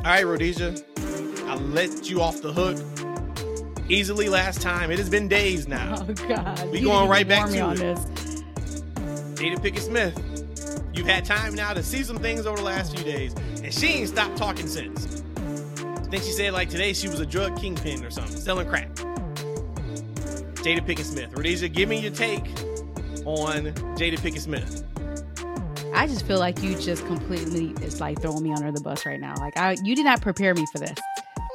All right, Rhodesia, I let you off the hook easily last time. It has been days now. Oh God, We going right back to this. Jada Pinkett Smith. You've had time now to see some things over the last few days, and she ain't stopped talking since. I think she said like today she was a drug kingpin or something, selling crack. Jada Pinkett Smith. Rhodesia, give me your take on Jada Pinkett Smith. I just feel like you just completely it's like throwing me under the bus right now. Like I, you did not prepare me for this.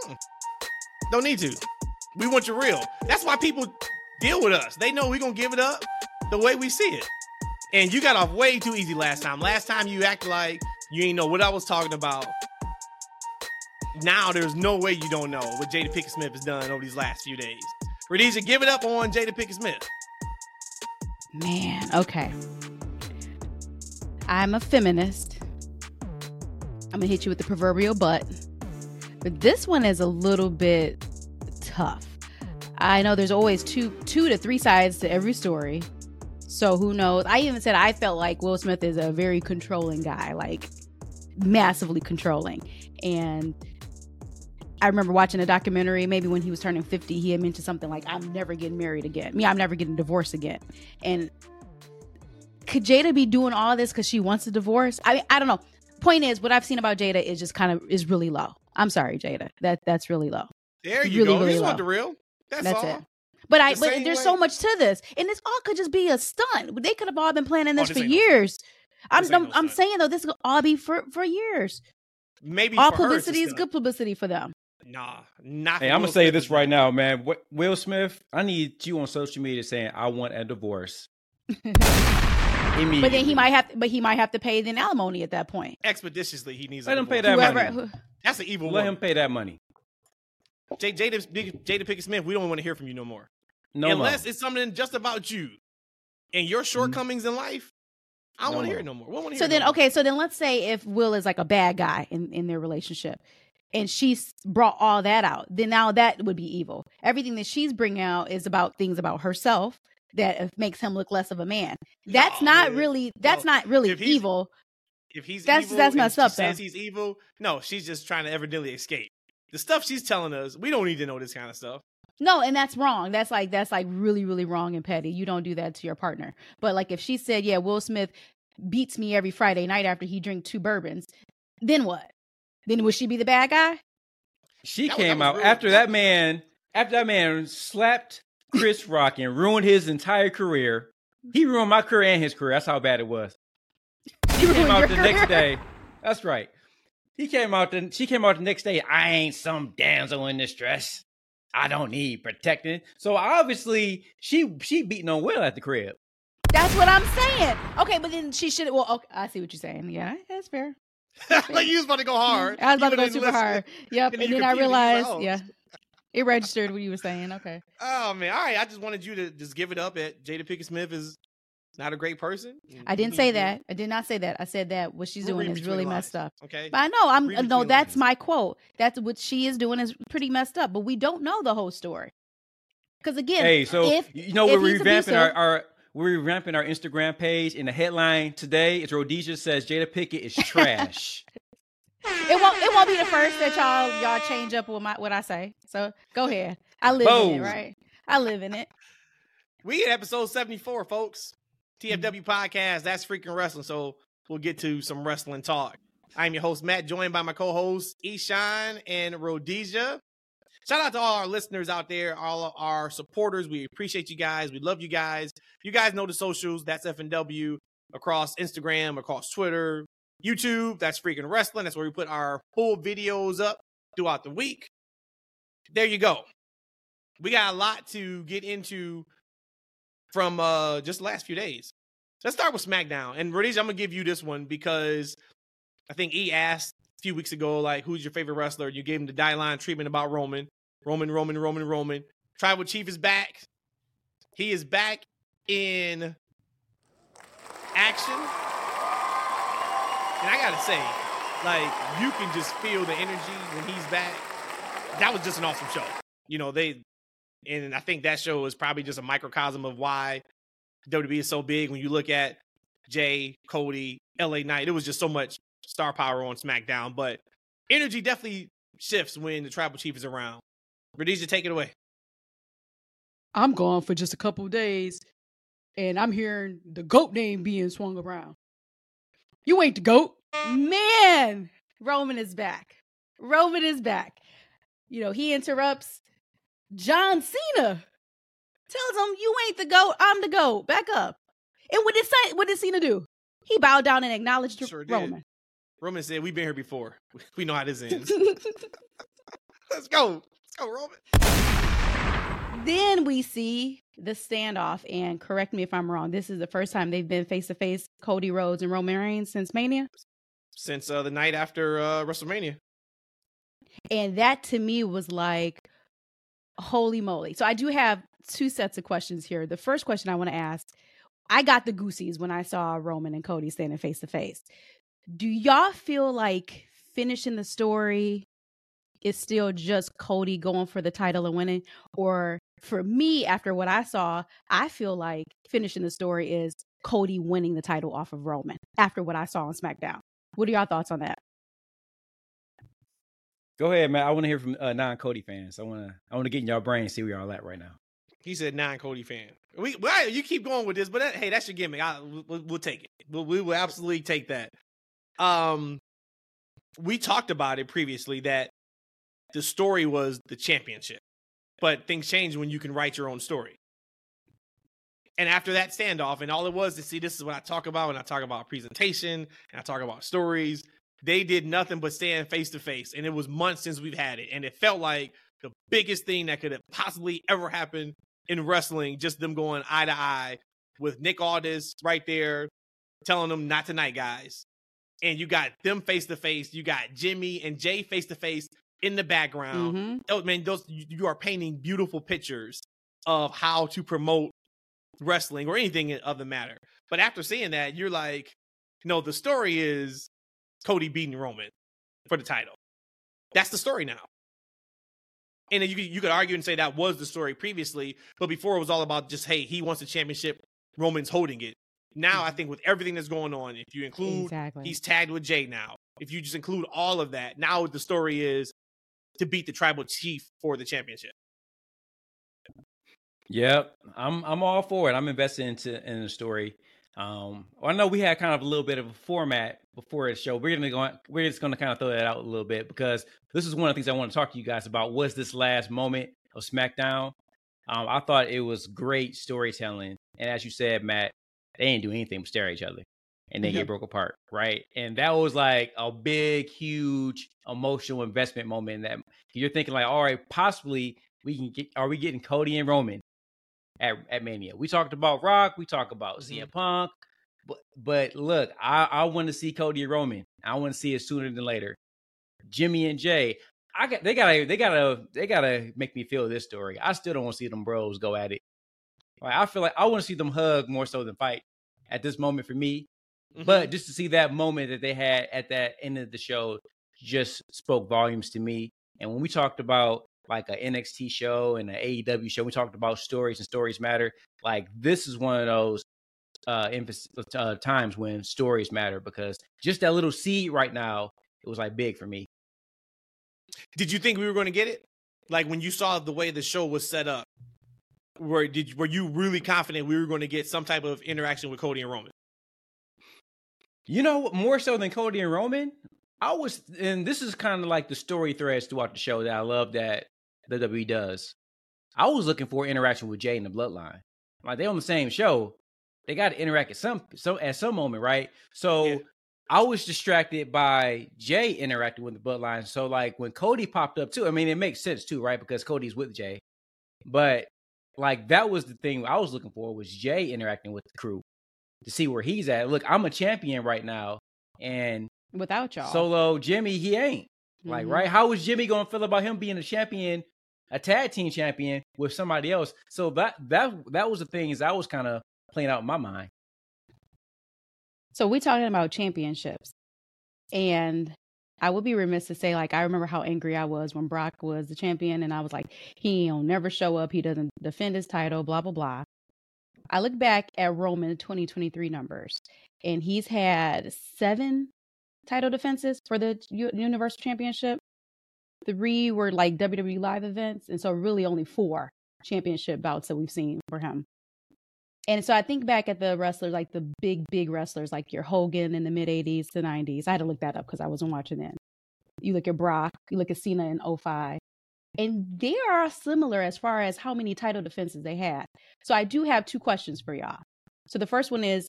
Mm. Don't need to. We want you real. That's why people deal with us. They know we're gonna give it up the way we see it. And you got off way too easy last time. Last time you acted like you ain't know what I was talking about. Now there's no way you don't know what Jada Pinkett Smith has done over these last few days. Rhodesia, give it up on Jada Pinkett Smith. Man, okay. I'm a feminist. I'm gonna hit you with the proverbial butt. But this one is a little bit tough. I know there's always two two to three sides to every story. So who knows? I even said I felt like Will Smith is a very controlling guy, like massively controlling. And I remember watching a documentary, maybe when he was turning 50, he had mentioned something like, I'm never getting married again. Me, I'm never getting divorced again. And could Jada be doing all this because she wants a divorce? I mean, I don't know. Point is, what I've seen about Jada is just kind of is really low. I'm sorry, Jada. That that's really low. There you Really, go. really you just want low. the real. That's, That's all. it. But I The but there's way- so much to this. And this all could just be a stunt. They could have all been planning Oh, this this for ain't no years. I'm I'm, no I'm saying though, this could all be for for years. Maybe all for her, publicity is good publicity for them. Nah, not. Hey, I'm gonna say this right now, man. Will Smith, I need you on social media saying I want a divorce. Immediately. But then he might have but he might have to pay the alimony at that point. Expeditiously, he needs. a Let him pay that Whoever money. who- That's an evil let woman. him pay that money. J- Jada, Jada Pinkett Smith, we don't want to hear from you no more. No Unless more. it's something just about you and your mm-hmm. shortcomings in life. I don't No want to hear it no more. We wanna So hear it then no more. okay, so then let's say if Will is like a bad guy in in their relationship and she's brought all that out, then now that would be evil. Everything that she's bringing out is about things about herself that uh, makes him look less of a man. That's No, not man. really that's No. not really If evil. If he's That's- evil that's and messed up, says though. he's evil, no, she's just trying to evidently escape. The stuff she's telling us, we don't need to know this kind of stuff. No, and that's wrong. That's like that's like really really wrong and petty. You don't do that to your partner. But like if she said, "Yeah, Will Smith beats me every Friday night after he drink two bourbons," then what? Then would she be the bad guy? She That came was out real- after that that man. After that man slapped Chris Rock and ruined his entire career. He ruined my career and his career. That's how bad it was. He came out your the next day. That's right. He came out. The, she came out the next day. I ain't some damsel in distress. I don't need protecting. So obviously she she beating on Will at the crib. That's what I'm saying. Okay, but then she should. Well, okay, I see what you're saying. Yeah, that's fair. like you was about to go hard. I was about to go super listen. hard. Yep, And and, then I confused. You was realized, yeah, it registered what you were saying. Okay. Oh man, all right. I just wanted you to just give it up. At Jada Pinkett Smith is not a great person. I didn't say that. I did not say that. I said that what she's We'll doing is really the messed up. Okay. But I know I'm Read uh, no, that's lines. my quote. That's what she is doing is pretty messed up. But we don't know the whole story. Because again, Hey, so if you know we're he's revamping our, our we're revamping our Instagram page, and the headline today is Rhodesia says Jada Pinkett is trash. It won't it won't be the first that y'all y'all change up with my what I say. So go ahead. I live in it, right? I live in it. We at episode 74, folks. TFW podcast. That's freaking wrestling. So we'll get to some wrestling talk. I'm your host, Matt, joined by my co-hosts, Eshaun and Rhodesia. Shout out to all our listeners out there, all of our supporters. We appreciate you guys. We love you guys. You guys know the socials. That's FNW across Instagram, across Twitter, YouTube. That's freaking wrestling. That's where we put our full videos up throughout the week. There you go. We got a lot to get into from uh just last few days. Let's start with SmackDown. And Rhodesia, I'm gonna give you this one because I think E asked a few weeks ago, like, who's your favorite wrestler? You gave him the die line treatment about Roman. Roman, Roman, Roman, Roman. Tribal Chief is back. He is back in action. And I gotta say, like, you can just feel the energy when he's back. That was just an awesome show. You know, they and I think that show is probably just a microcosm of why WWE is so big. When you look at Jey, Cody, LA Knight, it was just so much star power on SmackDown. But energy definitely shifts when the tribal chief is around. Rhodesia, take it away. I'm gone for just a couple days, and I'm hearing the goat name being swung around. You ain't the goat. Man, Roman is back. Roman is back. You know, he interrupts John Cena. Tells him, You ain't the goat, I'm the goat. Back up. And what did what did Cena do? He bowed down and acknowledged sure Roman. Roman said, We've been here before. We know how this ends. Let's go. Let's go, Roman. Then we see the standoff, and correct me if I'm wrong. This is the first time they've been face to face, Cody Rhodes and Roman Reigns since Mania. Since uh, the night after uh, WrestleMania. And that to me was like, holy moly. So I do have two sets of questions here. The first question I want to ask I got the goosies when I saw Roman and Cody standing face to face. Do y'all feel like finishing the story is still just Cody going for the title and winning? Or for me, after what I saw, I feel like finishing the story is Cody winning the title off of Roman after what I saw on SmackDown. What are y'all thoughts on that? Go ahead, man. I want to hear from uh, non Cody fans. I want to I want to get in your brain and see where y'all at right now. He said non Cody fan. We well, you keep going with this, but that, hey, that's your gimmick. I, we'll, we'll, take it. We'll, we will absolutely take that. Um, we talked about it previously that the story was the championship, but things change when you can write your own story. And after that standoff, and all it was to see this is what I talk about when I talk about presentation and I talk about stories. They did nothing but stand face to face, and it was months since we've had it, and it felt like the biggest thing that could have possibly ever happened in wrestling. Just them going eye to eye with Nick Aldis right there, telling them not tonight, guys. And you got them face to face. You got Jimmy and Jey face to face in the background. Mm-hmm. Oh man, those you are painting beautiful pictures of how to promote wrestling or anything of the matter. But after seeing that, you're like, no, the story is Cody beating Roman for the title. That's the story now. And you could, you could argue and say that was the story previously, but before it was all about just hey, he wants the championship, Roman's holding it. Now I mm-hmm. think with everything that's going on, if you include exactly. he's tagged with Jey now, if you just include all of that, now the story is to beat the tribal chief for the championship. Yep, I'm I'm all for it. I'm invested into in the story. Um, I know we had kind of a little bit of a format before the show. We're gonna go. We're just gonna kind of throw that out a little bit because this is one of the things I want to talk to you guys about. Was this last moment of SmackDown? Um, I thought it was great storytelling, and as you said, Matt, they didn't do anything but stare at each other, and then get broke apart, right? And that was like a big, huge emotional investment moment. In that you're thinking like, all right, possibly we can get. Are we getting Cody and Roman at, at Mania? We talked about Rock. We talked about mm-hmm. CM Punk. But but look, I, I want to see Cody and Roman. I want to see it sooner than later. Jimmy and Jey. I got they gotta they gotta they gotta make me feel this story. I still don't want to see them bros go at it. Like I feel like I want to see them hug more so than fight at this moment for me. Mm-hmm. But just to see that moment that they had at that end of the show just spoke volumes to me. And when we talked about like a NXT show and an AEW show, we talked about stories and stories matter. Like this is one of those uh, emphasis, uh, times when stories matter because just that little seed right now, it was like big for me. Did you think we were going to get it? Like when you saw the way the show was set up, were did were you really confident we were going to get some type of interaction with Cody and Roman? You know, more so than Cody and Roman, I was, and this is kind of like the story threads throughout the show that I love that the WWE does. I was looking for interaction with Jey and the Bloodline. Like they on the same show, they got to interact at some so at some moment, right? So yeah. I was distracted by Jey interacting with the Bloodline. So like when Cody popped up too, I mean it makes sense too, right? Because Cody's with Jey. But like that was the thing I was looking for was Jey interacting with the crew to see where he's at. Look, I'm a champion right now, and without y'all, solo Jimmy, he ain't. Like, mm-hmm. right? How is Jimmy gonna feel about him being a champion, a tag team champion with somebody else? So that that that was the things I was kind of playing out in my mind. So we talking about championships, and I would be remiss to say like I remember how angry I was when Brock was the champion, and I was like, he'll never show up, he doesn't defend his title, blah blah blah. I look back at Roman 2023 numbers, and he's had seven title defenses for the U- Universal Championship. Three were like WWE live events, and so really only four championship bouts that we've seen for him. And so I think back at the wrestlers, like the big, big wrestlers, like your Hogan in the mid 80s to 90s. I had to look that up because I wasn't watching then. You look at Brock, you look at Cena in 05. And they are similar as far as how many title defenses they had. So I do have two questions for y'all. So the first one is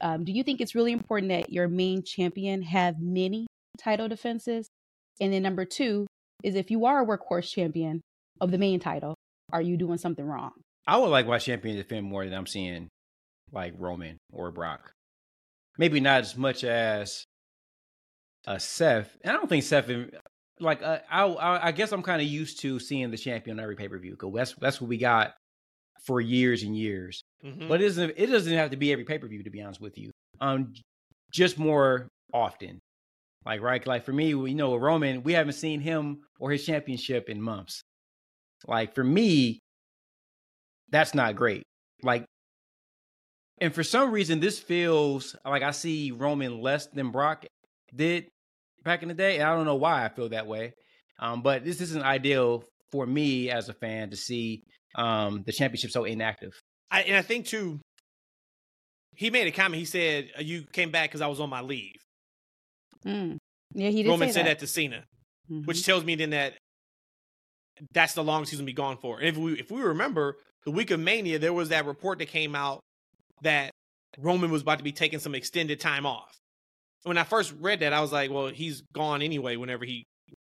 um, Do you think it's really important that your main champion have many title defenses? And then number two is if you are a workhorse champion of the main title, are you doing something wrong? I would like my champion defend more than I'm seeing like Roman or Brock. Maybe not as much as uh, Seth. And I don't think Seth, like, uh, I, I, I guess I'm kind of used to seeing the champion on every pay per view because that's that's what we got for years and years. Mm-hmm. But it doesn't it doesn't have to be every pay per view to be honest with you. Um, just more often. Like right, like for me, you know, Roman, we haven't seen him or his championship in months. Like for me, that's not great. Like, and for some reason, this feels like I see Roman less than Brock did back in the day. And I don't know why I feel that way. Um, but this isn't ideal for me as a fan to see um, the championship so inactive. I, and I think too, he made a comment. He said, uh, "You came back because I was on my leave." Mm. Yeah, he did. Roman said that. that to Cena, mm-hmm. which tells me then that that's the longest he's gonna be gone for. And if we if we remember, the week of Mania, there was that report that came out that Roman was about to be taking some extended time off. When I first read that, I was like, well, he's gone anyway whenever he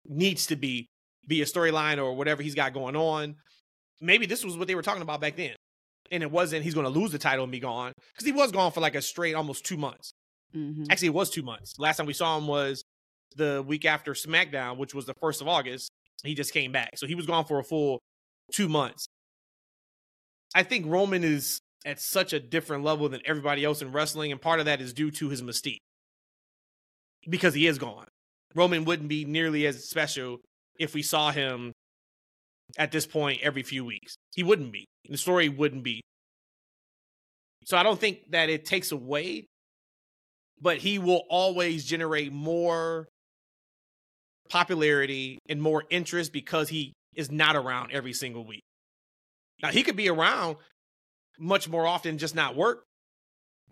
needs to be, be a storyline or whatever he's got going on. Maybe this was what they were talking about back then. And it wasn't he's going to lose the title and be gone because he was gone for like a straight almost two months. Mm-hmm. Actually, it was two months. Last time we saw him was the week after SmackDown, which was the first of August. He just came back. So he was gone for a full two months. I think Roman is at such a different level than everybody else in wrestling, and part of that is due to his mystique because he is gone. Roman wouldn't be nearly as special if we saw him at this point every few weeks. He wouldn't be. The story wouldn't be. So I don't think that it takes away, but he will always generate more popularity and more interest because he is not around every single week. Now he could be around much more often, just not work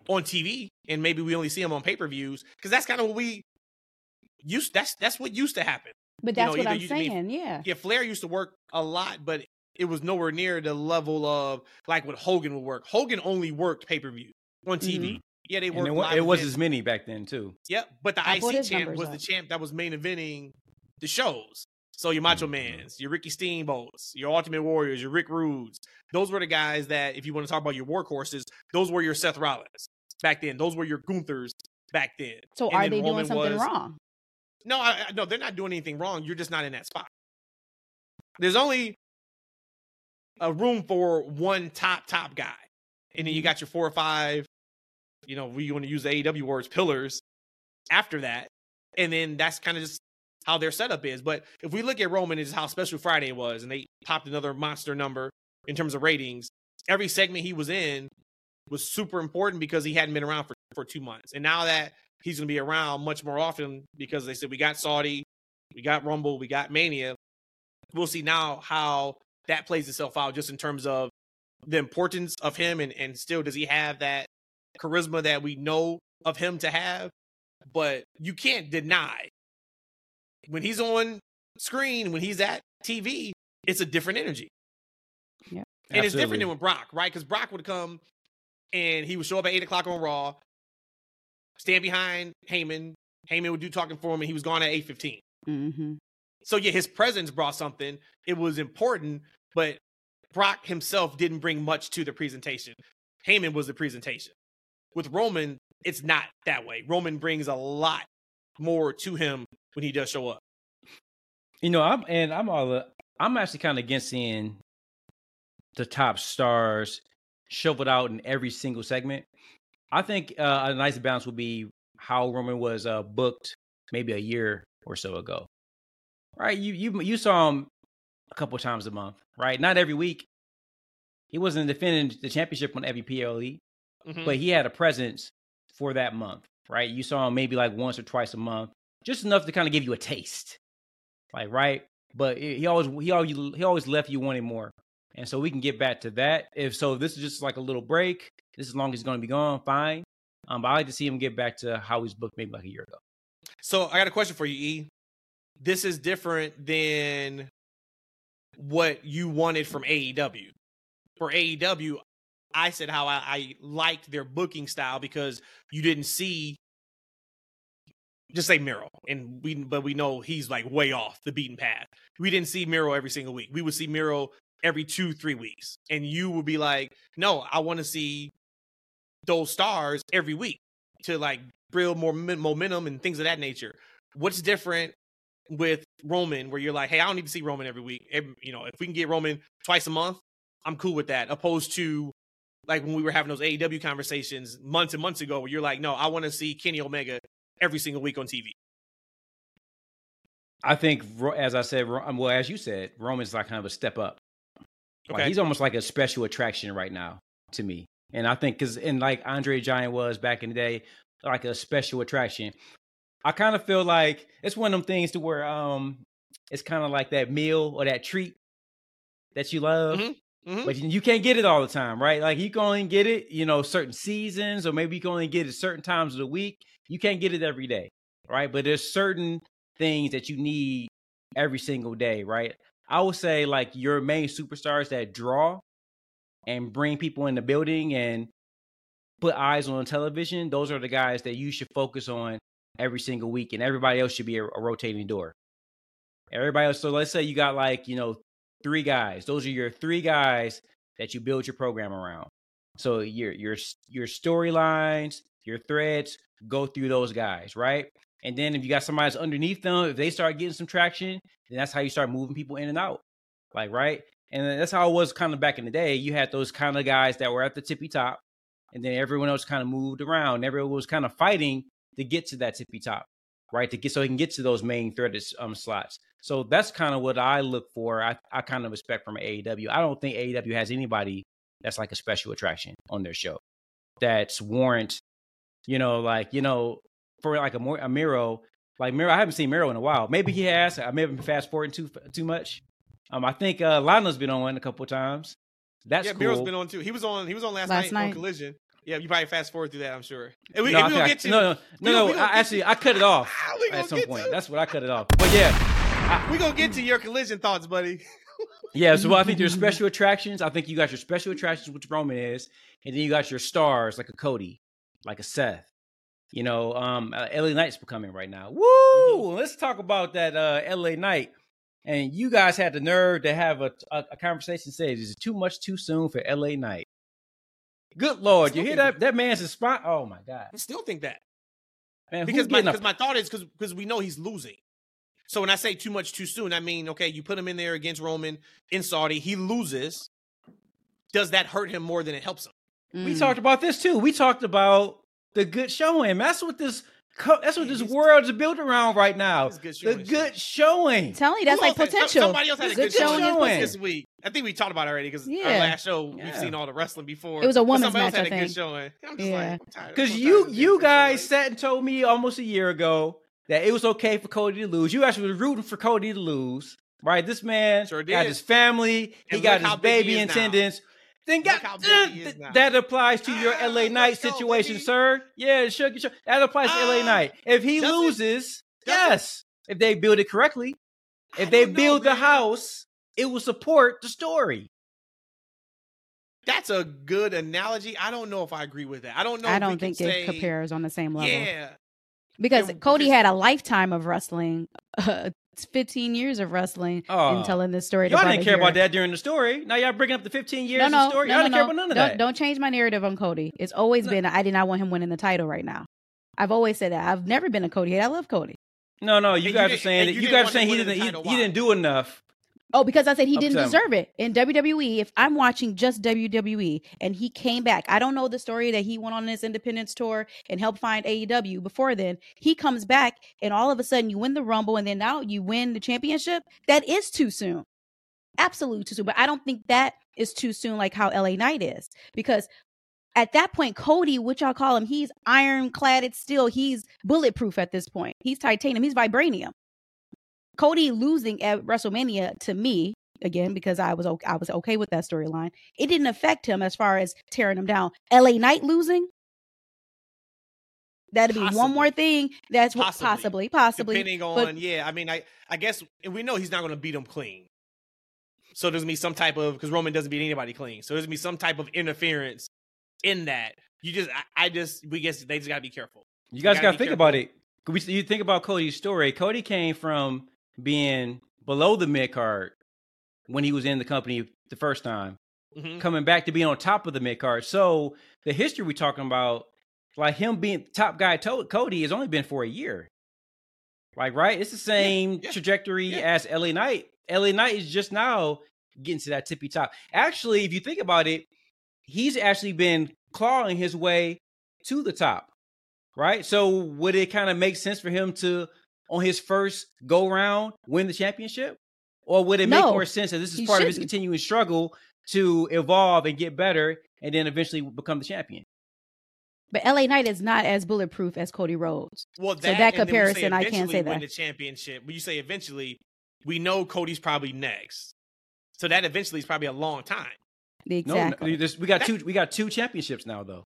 on TV, and maybe we only see him on pay per views because that's kind of what we used. That's that's what used to happen. But that's you know, what I'm saying. yeah, yeah. Flair used to work a lot, but it was nowhere near the level of like what Hogan would work. Hogan only worked pay per view on TV. Mm-hmm. Yeah, they worked. it, it was as many back then too. Yep, but the I IC champ was up. the champ that was main eventing the shows. So your Macho mm-hmm. Mans, your Ricky Steamboats, your Ultimate Warriors, your Rick Rudes, those were the guys that, if you want to talk about your workhorses, those were your Seth Rollins back then. Those were your Gunthers back then. So and are they Roman doing something was, wrong? No, I, no, they're not doing anything wrong. You're just not in that spot. There's only a room for one top top guy, and then you mm-hmm. got your four or five. You know, we want to use the AEW words, pillars. After that, and then that's kind of just how their setup is. But if we look at Roman, is how Special Friday was, and they popped another monster number in terms of ratings. Every segment he was in was super important because he hadn't been around for, for two months. And now that he's going to be around much more often because they said we got Saudi, we got Rumble, we got Mania. We'll see now how that plays itself out just in terms of the importance of him and, and still does he have that charisma that we know of him to have? But you can't deny when he's on screen, when he's at TV, it's a different energy. Yeah. And Absolutely. it's different than with Brock, right? Because Brock would come and he would show up at eight o'clock on Raw, stand behind Heyman. Heyman would do talking for him, and he was gone at eight fifteen. mm-hmm. So yeah, his presence brought something. It was important, but Brock himself didn't bring much to the presentation. Heyman was the presentation. With Roman, it's not that way. Roman brings a lot more to him when he does show up. You know, I'm and I'm all uh, I'm actually kind of against seeing the top stars shoveled out in every single segment. I think uh, a nice balance would be how Roman was uh, booked maybe a year or so ago. Right? You you you saw him a couple times a month, right? Not every week. He wasn't defending the championship on every PLE, mm-hmm. but he had a presence for that month. right? You saw him maybe like once or twice a month, just enough to kind of give you a taste, like right. But he always he always he always left you wanting more, and so we can get back to that. If so, if this is just like a little break. This as long as he's going to be gone, fine. Um, but I like to see him get back to how he's booked maybe like a year ago. So I got a question for you, E. This is different than what you wanted from AEW. For AEW, I said how I, I liked their booking style because you didn't see just say Miro, and we but we know he's like way off the beaten path. We didn't see Miro every single week. We would see Miro every two, three weeks, and you would be like, "No, I want to see those stars every week to like build more momentum and things of that nature." What's different with Roman, where you're like, "Hey, I don't need to see Roman every week. Every, you know, if we can get Roman twice a month, I'm cool with that." Opposed to like when we were having those AEW conversations months and months ago, where you're like, "No, I want to see Kenny Omega every single week on TV." I think, as I said, well, as you said, Roman's like kind of a step up. Okay. Like he's almost like a special attraction right now to me. And I think because and like Andre Giant was back in the day, like a special attraction. I kind of feel like it's one of them things to where um it's kind of like that meal or that treat that you love. Mm-hmm. Mm-hmm. But you can't get it all the time, right? Like you can only get it, you know, certain seasons, or maybe you can only get it certain times of the week. You can't get it every day, right? But there's certain things that you need every single day, right? I would say like your main superstars that draw and bring people in the building and put eyes on television, those are the guys that you should focus on every single week, and everybody else should be a, a rotating door. Everybody else. So let's say you got like you know three guys. Those are your three guys that you build your program around. So your your your storylines, your threads go through those guys, right? And then if you got somebody that's underneath them, if they start getting some traction, then that's how you start moving people in and out. Like, right? And that's how it was kind of back in the day. You had those kind of guys that were at the tippy top, and then everyone else kind of moved around. Everyone was kind of fighting to get to that tippy top, right? To get so he can get to those main threaded um, slots. So that's kind of what I look for. I, I kind of expect from AEW. I don't think AEW has anybody that's like a special attraction on their show that's warrant, you know, like, you know, for like a more a Miro, like Miro, I haven't seen Miro in a while. Maybe he has. I may have been fast forwarding too too much. Um, I think uh Lana's been on one a couple times. That's yeah, cool. Miro's been on too. He was on. He was on last, Last night, on. Collision. Yeah, you probably fast forward through that. I'm sure. And we, no, and we gonna get I- to no, no, no, we gonna- no. we gonna I, actually, to- I cut it off at some point. to- That's what I cut it off. But yeah, we gonna get to your collision thoughts, buddy. yeah. So I think there's special attractions. I think you got your special attractions, which Roman is, and then you got your stars like a Cody, like a Seth. You know, um, uh, LA Knight's becoming right now. Woo! Let's talk about that uh, LA Knight. And you guys had the nerve to have a, a, a conversation. Say, is it too much too soon for LA Knight? Good lord, you hear that? That man's a spot. Oh my god, I still think that man! because my, a- because my thought is because because we know he's losing. So when I say too much too soon, I mean okay, you put him in there against Roman in Saudi, he loses. Does that hurt him more than it helps him? We Mm. talked about this too. We talked about the good showing. That's what this. Co- that's what this he's- world is built around right now. Good The good showing. Telling you, that's Who like else had- potential. Somebody else had a Good good showing, showing. this week. I think we talked about it already because our last show we've Yeah. seen all the wrestling before. It was a But women's somebody else match, had I a good showing. I'm just Yeah. like, I'm tired- I'm Because you of seeing you good guys showing. sat and told me almost a year ago that it was okay for Cody to lose. You actually were rooting for Cody to lose, right? This man Sure got did. his family, he And got look how his big he baby is in now. attendance. Then got how big he is th- that applies to your Ah, LA let's Knight go, situation, baby. sir. Yeah, sure, sure. That applies to LA Ah, Knight. If he does it? loses, Does it? yes. If they build it correctly, I if they don't know, build the man. house, it will support the story. That's a good analogy. I don't know if I agree with that. I don't know. I if don't can think it say- compares on the same level. Yeah, because And Cody had a lifetime of wrestling, uh, 15 years of wrestling, Oh. and telling this story. to Y'all about didn't care year. about that during the story. Now y'all bringing up the 15 years No, of no, story. no, Y'all no, didn't care about none of don't, that. Don't change my narrative on Cody. It's always been I did not want him winning the title right now. I've always said that. I've never been a Cody head. I love Cody. No, no, you And you guys are saying that you you guys are saying he didn't he, he didn't do enough. Oh, because I said he didn't deserve it. In WWE, if I'm watching just WWE and he came back, I don't know the story that he went on his independence tour and helped find AEW before then. He comes back and all of a sudden you win the Rumble and then now you win the championship. That is too soon. Absolutely too soon. But I don't think that is too soon like how LA Knight is. Because at that point, Cody, which y'all call him, he's ironclad. It's still he's bulletproof at this point. He's titanium. He's vibranium. Cody losing at WrestleMania to me again because I was okay, I was okay with that storyline. It didn't affect him as far as tearing him down. LA Knight losing. That'd be Possibly. one more thing. That's what Possibly. possibly, possibly. depending on but- yeah. I mean, I I guess we know he's not going to beat him clean. So there's gonna be some type of because Roman doesn't beat anybody clean. So there's gonna be some type of interference in that. You just I, I just we guess they just gotta be careful. You guys gotta gotta think careful. about it. We, you think about Cody's story. Cody came from being below the mid card when he was in the company the first time, Mhm. coming back to being on top of the mid card. So the history we're talking about, like him being top guy, to- Cody, has only been for a year. Like, right? It's the same yeah, trajectory yeah. as LA Knight. LA Knight is just now getting to that tippy top. Actually, if you think about it, he's actually been clawing his way to the top, right? So would it kind of make sense for him to, on his first go round, win the championship? Or would it make No, more sense that this is he part of his continuing struggle to evolve and get better and then eventually become the champion? But LA Knight is not as bulletproof as Cody Rhodes. Well, So that, that and then when you say comparison, I can't eventually say win that. the championship. When you say eventually, we know Cody's probably next. So that eventually is probably a long time. Exactly. No, no we got two. We got two championships now, though.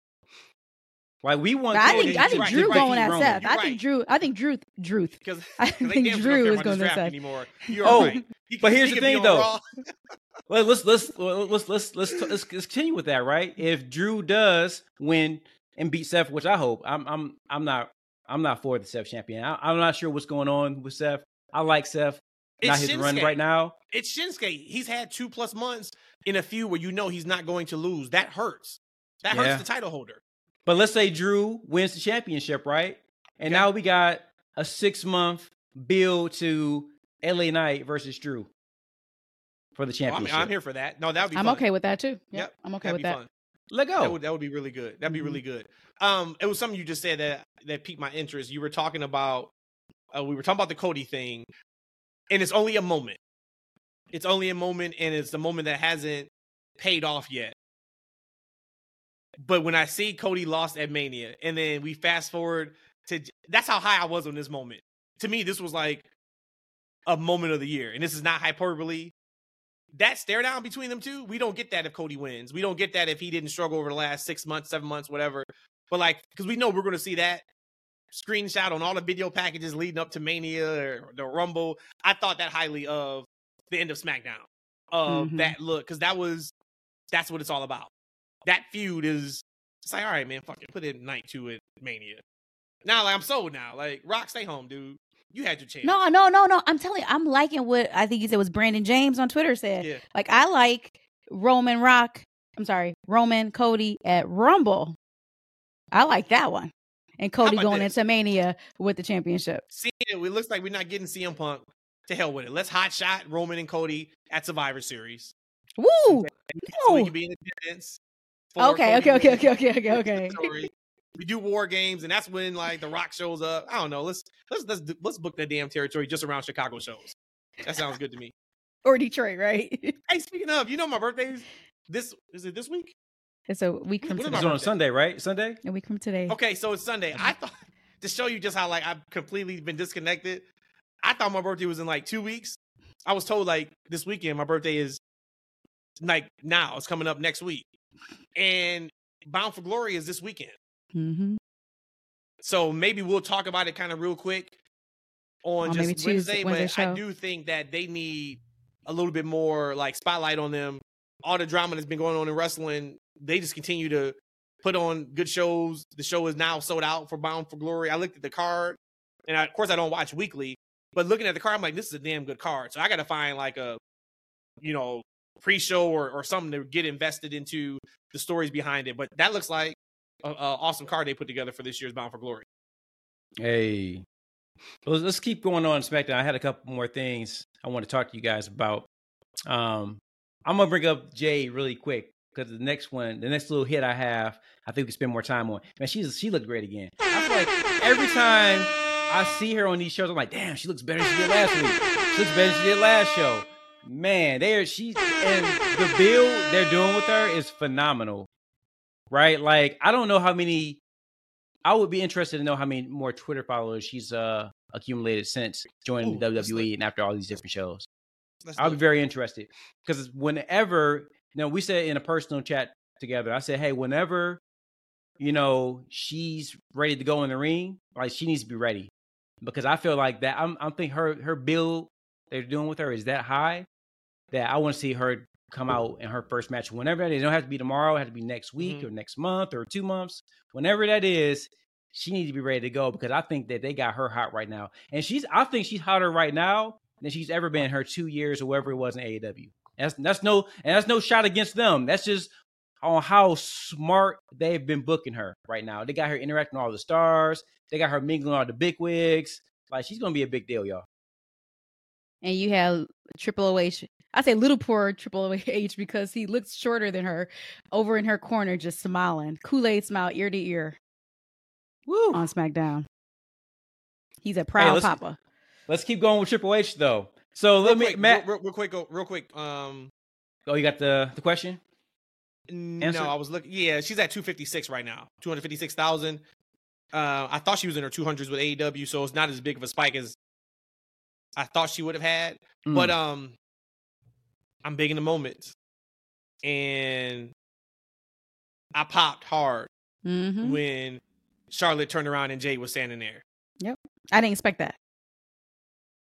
Like we want. I think I think right, Drew right, going at Seth. I right. think Drew. I think Drew. Drew. Because I think Drew is going to say. anymore. You're Oh, right. He but here's he the thing, though. Well, let's let's let's let's let's let's, let's continue with that, right? If Drew does win and beat Seth, which I hope, I'm I'm I'm not I'm not for the Seth champion. I, I'm not sure what's going on with Seth. I like Seth, not It's his run right now. It's Shinsuke. He's had two plus months in a feud where you know he's not going to lose. That hurts. That Yeah. hurts the title holder. But let's say Drew wins the championship, right? And Okay. now we got a six month build to LA Knight versus Drew for the Well, I'm, championship. I'm here for that. No, that would be I'm fun. okay with that too. Yep, Yep, I'm okay That'd with be that. fun. Let go. That would that would be really good. That'd be Mhm. really good. Um, it was something you just said that that piqued my interest. You were talking about, uh, we were talking about the Cody thing, and it's only a moment. It's only a moment, and it's the moment that hasn't paid off yet. But when I see Cody lost at Mania, and then we fast forward to, that's how high I was on this moment. To me, this was like a moment of the year, and this is not hyperbole that stare down between them two, we don't get that if Cody wins. We don't get that if he didn't struggle over the last six months, seven months, whatever. But like, because we know we're going to see that screenshot on all the video packages leading up to Mania or the Rumble. I thought that highly of the end of SmackDown, of Mhm. that look, because that was that's what it's all about. That feud is it's like, all right, man, fuck it, put it night two at Mania. Now, like, I'm sold now. Like, Rock, stay home, dude. You had your chance. No, no, no, no. I'm telling you, I'm liking what I think he said was Brandon James on Twitter said. Yeah. Like I like Roman Rock. I'm sorry, Roman Cody at Rumble. I like that one. And Cody going this? into Mania with the championship. See, it looks like we're not getting CM Punk. To hell with it. Let's hot shot Roman and Cody at Survivor Series. Woo! So we No. can be in attendance. For Okay, okay, okay, okay, okay, okay, okay. We do war games, and that's when like The Rock shows up. I don't know. Let's let's let's do- let's book that damn territory just around Chicago shows. That sounds good to me. Or Detroit, right? Hey, speaking of, you know my birthday's this is it this week? it's a week from What today. It's on Sunday, right? Sunday. A week from today. Okay, so it's Sunday. I mm-hmm. thought to show you just how like I've completely been disconnected. I thought my birthday was in like two weeks. I was told like this weekend my birthday is like now. It's coming up next week, and Bound for Glory is this weekend. Mm-hmm. So maybe we'll talk about it kind of real quick on On just Wednesday. Tuesday- Wednesday but I do think that they need a little bit more like spotlight on them. All the drama that's been going on in wrestling, they just continue to put on good shows. The show is now sold out for Bound for Glory. I looked at the card, and I, of course I don't watch weekly, but looking at the card, I'm like, this is a damn good card. So I got to find like a, you know, pre-show or, or something to get invested into the stories behind it. But that looks like an awesome card they put together for this year's Bound for Glory. Hey, well, let's- keep going on SmackDown. I had a couple more things I want to talk to you guys about. Um, I'm gonna bring up Jade really quick because the next one, the next little hit I have, I think we can spend more time on. Man, she's she looked great again. I feel like every time I see her on these shows, I'm like, damn, she looks better than she did last week. She looks better than she did last show. Man, they are she and the build they're doing with her is phenomenal. right? Like I don't know how many. I would be interested to know how many more Twitter followers she's uh accumulated since joining Ooh, the WWE and after all these different shows. I'll be very interested because whenever you know we said in a personal chat together, I said, hey, whenever you know she's ready to go in the ring, like she needs to be ready because I feel like that. I'm I'm thinking her her build they're doing with her is that high that I want to see her come out in her first match whenever that is. It don't have to be tomorrow. It has to be next week Mhm. or next month or two months. Whenever that is, she needs to be ready to go because I think that they got her hot right now, and she's I think she's hotter right now than she's ever been her two years or whatever it was in AEW. That's that's no and that's no shot against them. That's just on how smart they've been booking her right now. They got her interacting with all the stars. They got her mingling with all the big wigs. Like she's gonna be a big deal, y'all. And you have Triple H. I say little poor Triple H because he looks shorter than her, over in her corner, just smiling, Kool Aid smile, ear to ear Woo! on SmackDown. He's a proud let's- papa. Let's keep going with Triple H though. So Real let me, quick, Matt. real, real, real quick, go real quick. Um, oh, you got the the question? Answer? no, I was looking. Yeah, she's at two fifty six right now, two hundred fifty six thousand. Uh, I thought she was in her two hundreds with AEW, so it's not as big of a spike as I thought she would have had. But Mm. um, I'm big in the moment, and I popped hard hmm when Charlotte turned around and Jade was standing there. Yep. I didn't expect that.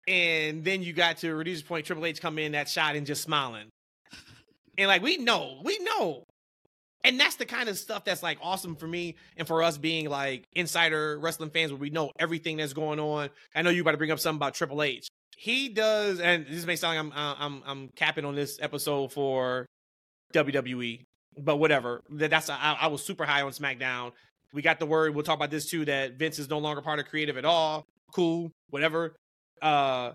And then you got to reduce point, Triple H come in that shot and just smiling. And like we know, we know. And that's the kind of stuff that's like awesome for me and for us being like insider wrestling fans where we know everything that's going on. I know you about to bring up something about Triple H. He does, and this may sound like I'm I'm I'm capping on this episode for WWE, but whatever. That that's I, I was super high on SmackDown. We got the word. We'll talk about this too. That Vince is no longer part of creative at all. Cool, whatever uh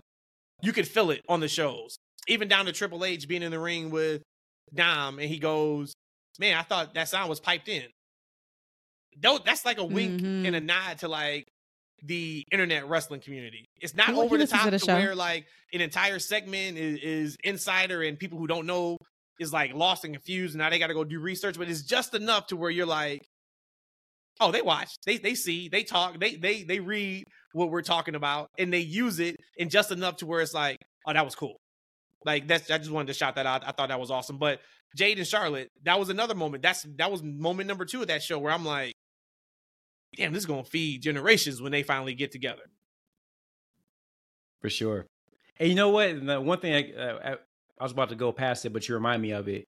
you could feel it on the shows. Even down to Triple H being in the ring with Dom and he goes, Man, I thought that sound was piped in. Though that's like a wink Mhm. and a nod to like the internet wrestling community. It's not over the top to to, where like an entire segment is, is insider and people who don't know is like lost and confused and now they gotta go do research, but it's just enough to where you're like, Oh, they watch, they they see, they talk, they they they read what we're talking about and they use it and just enough to where it's like, oh, that was cool. Like that's I just wanted to shout that out. I thought that was awesome. But Jade and Charlotte, that was another moment. That's that was moment number two of that show where I'm like, damn, this is gonna feed generations when they finally get together. For sure. And you know what? The one thing I, uh, I, was about to go past it, but you remind me of it,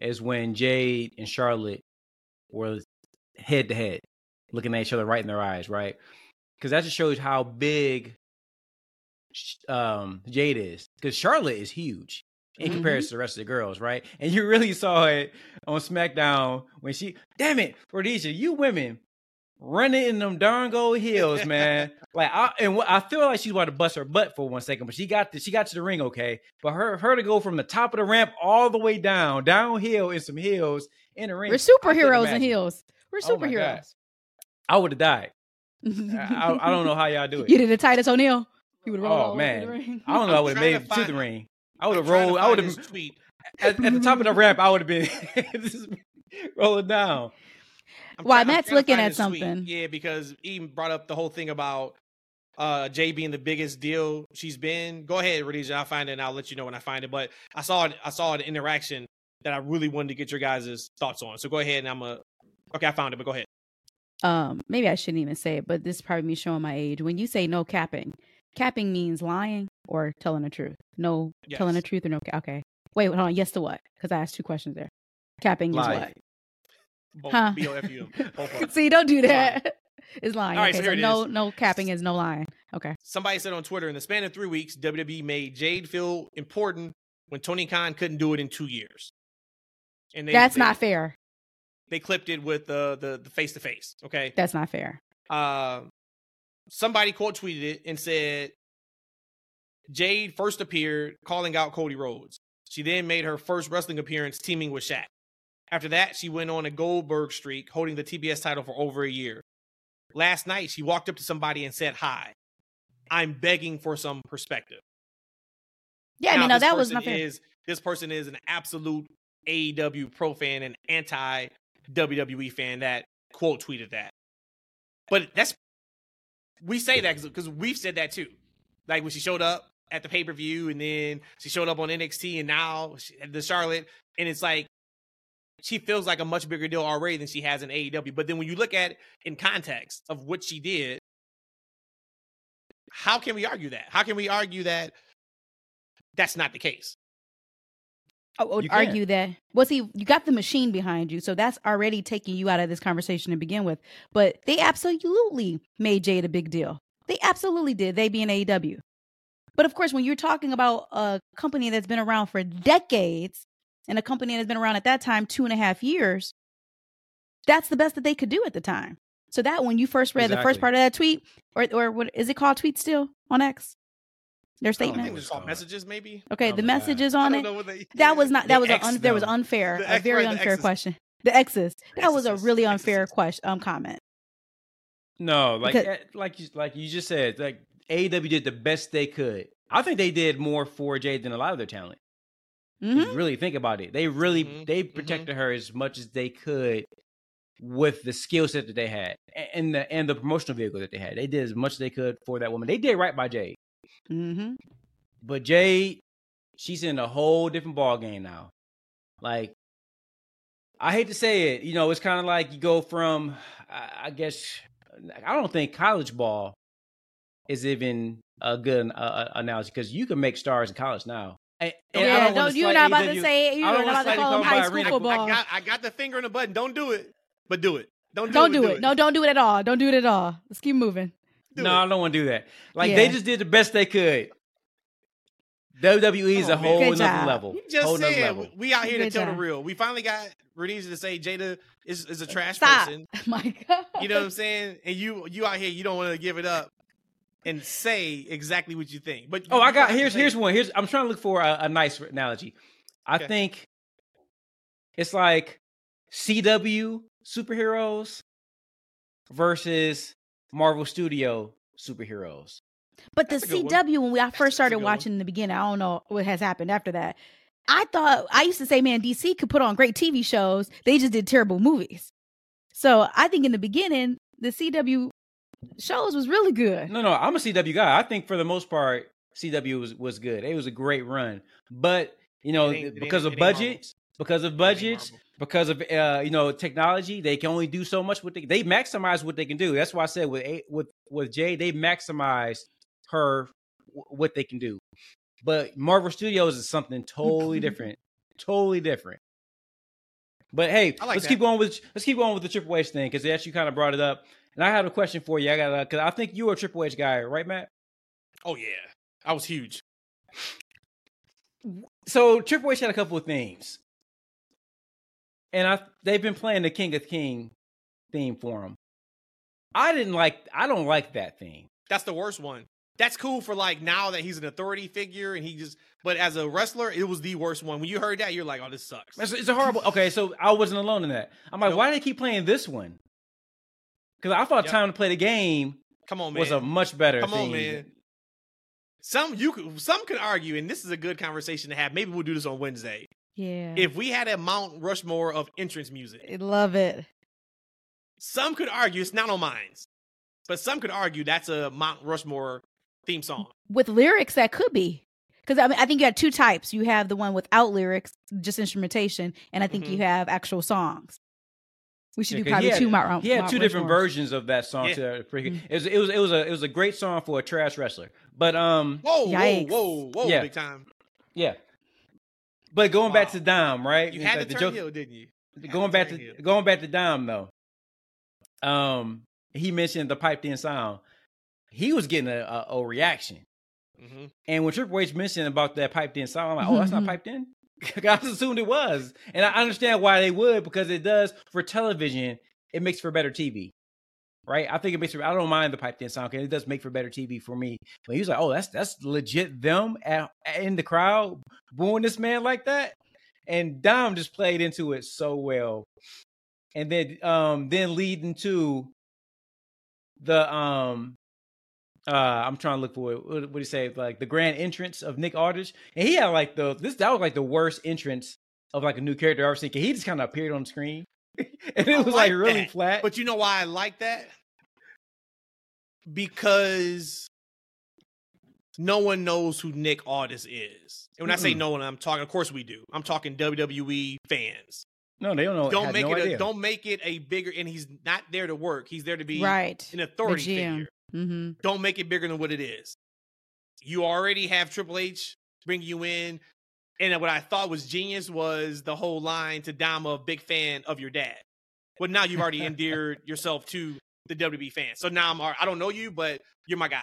is when Jade and Charlotte were head to head, looking at each other right in their eyes, right? Because that just shows how big um, Jade is. Because Charlotte is huge in Mhm. comparison to the rest of the girls, right? And you really saw it on SmackDown when she, damn it, Rhodesia, you women running in them darn gold heels, man. like I and what, I feel like she's about to bust her butt for one second, but she got to, she got to the ring okay. But her her to go from the top of the ramp all the way down, downhill in some heels in the ring. We're superheroes in heels. We're Oh superheroes. I would have died. I, I don't know how y'all do it. You did a Titus O'Neil. You would roll Oh, all the way to man. the ring. I don't know. I I'm would have made it to the ring. I would have rolled. I would have this tweet. at, at the top of the ramp. I would have been rolling down. I'm Why, try- Matt's looking at this tweet. something. Yeah, because he brought up the whole thing about uh Jade being the biggest deal she's been. Go ahead, Rhodesia. I'll find it and I'll let you know when I find it. But I saw it, I saw an interaction that I really wanted to get your guys' thoughts on. So go ahead and I'm a okay, I found it, but go ahead. um, maybe I shouldn't even say it, but this is probably me showing my age. When you say no capping, capping means lying or telling the truth. No telling the truth or no. Okay, wait, hold on. Yes to what? Because I asked two questions there. Capping Lie. is what? Both Huh. B O F U M. Both of. See, don't do Lying. It's lying. All right, okay, so so, no, is. no capping is no lying. Okay. Somebody said on Twitter in the span of three weeks, WWE made Jade feel important when Tony Khan couldn't do it in two years. And they, That's they- not fair. They clipped it with the the the face to face. Okay. That's not fair. uh, somebody quote tweeted it and said Jade first appeared calling out Cody Rhodes. She then made her first wrestling appearance teaming with Shaq. After that, she went on a Goldberg streak, holding the TBS title for over a year. Last night, she walked up to somebody and said, Hi, I'm begging for some perspective. Yeah, I mean, no, that was person not fair. Is, this person is an absolute AEW pro fan and anti WWE fan that quote tweeted that. But that's we say that because we've said that too. Like when she showed up at the pay per view, and then she showed up on NXT, and now she, the Charlotte, and it's like she feels like a much bigger deal already than she has in AEW. But then when you look at it in context of what she did, how can we argue that? How can we argue that that's not the case? I would You can. argue that. Well, see, you got the machine behind you, so that's already taking you out of this conversation to begin with. But they absolutely made Jade a big deal. They absolutely did. They being AEW. But of course, when you're talking about a company that's been around for decades and a company that's been around at that time two and a half years, that's the best that they could do at the time. So that when you first read the first part of that tweet, or or what is it called? Tweet still on X. Their I statement. think what it's it's called called. messages, maybe. Okay, the messages on it. they. That was not. That The was a X un, there was unfair. The a X- very right, unfair question. The X's. That was a really unfair Exorcist. question. Um, comment. No, like Because- eh, like you like you just said, like AEW did the best they could. I think they did more for Jade than a lot of their talent. If hmm you really think about it. They really Mhm, they mhm. protected her as much as they could with the skill set that they had and the and the promotional vehicle that they had. They did as much as they could for that woman. They did right by Jade. Hmm But Jade, she's in a whole different ball game now. Like, I hate to say it, you know, it's kind of like you go from, I, I guess, I don't think college ball is even a good uh, analogy because you can make stars in college now. And, and I Yeah, don't don't, you're not about to AEW say it. You're I don't about to call them high school arena. football. I got I got the finger in the button. Don't do it, but do it. Don't do don't it. do but it. No, don't do it at all. Don't do it at all. Let's keep moving. Do no, it. I don't want to do that. Like they just did the best they could. WWE is Come a man. whole Good nother job. level. You just whole nother said level. we out here to Good tell the real. We finally got Rhodesia to say Jada is, is a uh, trash Stop. person. My God. You know what I'm saying? And you you out here, you don't want to give it up and say exactly what you think. But Oh, I got here's here's one. Here's I'm trying to look for a, a nice analogy. I Okay. think it's like CW superheroes versus Marvel Studio superheroes. But the That's a good one. CW, when we, I first started good one. watching in the beginning, I don't know what has happened after that. I thought I used to say, man, DC could put on great TV shows. They just did terrible movies. So I think in the beginning, the CW shows was really good. No, no, I'm a CW guy. I think for the most part, CW was was good. It was a great run, but you know, It ain't- it because of it ain't budget, Marvel. because of budgets, Marvel. Because of uh, you know technology, they can only do so much. What they they maximize what they can do. That's why I said with A- with with Jade, they maximize her what they can do. But Marvel Studios is something totally different, totally different. But hey, like let's that. keep going with let's keep going with the Triple H thing because you actually kind of brought it up. And I have a question for you. I got because I think you're a Triple H guy, right, Matt? Oh yeah, I was huge. So Triple H had a couple of themes, and I they've been playing the King of King theme for him. I didn't like. I don't like that theme. That's the worst one. That's cool for like now that he's an authority figure and he just. But as a wrestler, it was the worst one. When you heard that, you're like, oh, this sucks. It's, it's a horrible. Okay, so I wasn't alone in that. I'm like, Nope. why do they keep playing this one? Because I thought Yep. "Time to Play the Game" Come on, man. was a much better. Come on, theme. man. Some you could, some could argue, and this is a good conversation to have. Maybe we'll do this on Wednesday. Yeah. If we had a Mount Rushmore of entrance music, I love it. some could argue it's not on mines, but some could argue that's a Mount Rushmore theme song. With lyrics, that could be. Because I mean, I think you have two types. You have the one without lyrics, just instrumentation, and I think Mhm. you have actual songs. We should Yeah, do probably had, two Mount He had Mount two different versions of that song. Yeah. To Mhm. it was it was it was a it was a great song for a trash wrestler. But um, Whoa, Yikes. whoa, whoa, whoa, Yeah. big time! yeah. But going back to Dom, right? You It's had like to the turn joke- heel, didn't you? You had going back to heel. going back to Dom though. Um, he mentioned the piped in sound. He was getting a, a, a reaction, Mhm. and when Triple H mentioned about that piped in sound, I'm like, oh, that's not piped in. I just assumed it was, and I understand why they would because it does for television. It makes for better TV, right? I think it makes for. I don't mind the piped in sound because it does make for better TV for me. But he was like, oh, that's that's legit them at, in the crowd booing this man like that, and Dom just played into it so well and then um then leading to the um uh I'm trying to look for it. What what do you say? Like the grand entrance of Nick Aldis, and he had like the this that was like the worst entrance of like a new character I've ever seen. He just kind of appeared on the screen. and I it was like, like really that. flat. But you know why I like that? Because no one knows who Nick Aldis is. And when I say no one, I'm talking. Of course, we do. I'm talking WWE fans. no, they don't know. don't make no it. idea. A, don't make it a bigger. And he's not there to work. He's there to be right. an authority The figure. Mm-hmm. Don't make it bigger than what it is. You already have Triple H bring you in. And what I thought was genius was the whole line to Dom, big fan of your dad. But now you've already endeared yourself to the WWE fans. So now I'm, I don't know you, but you're my guy.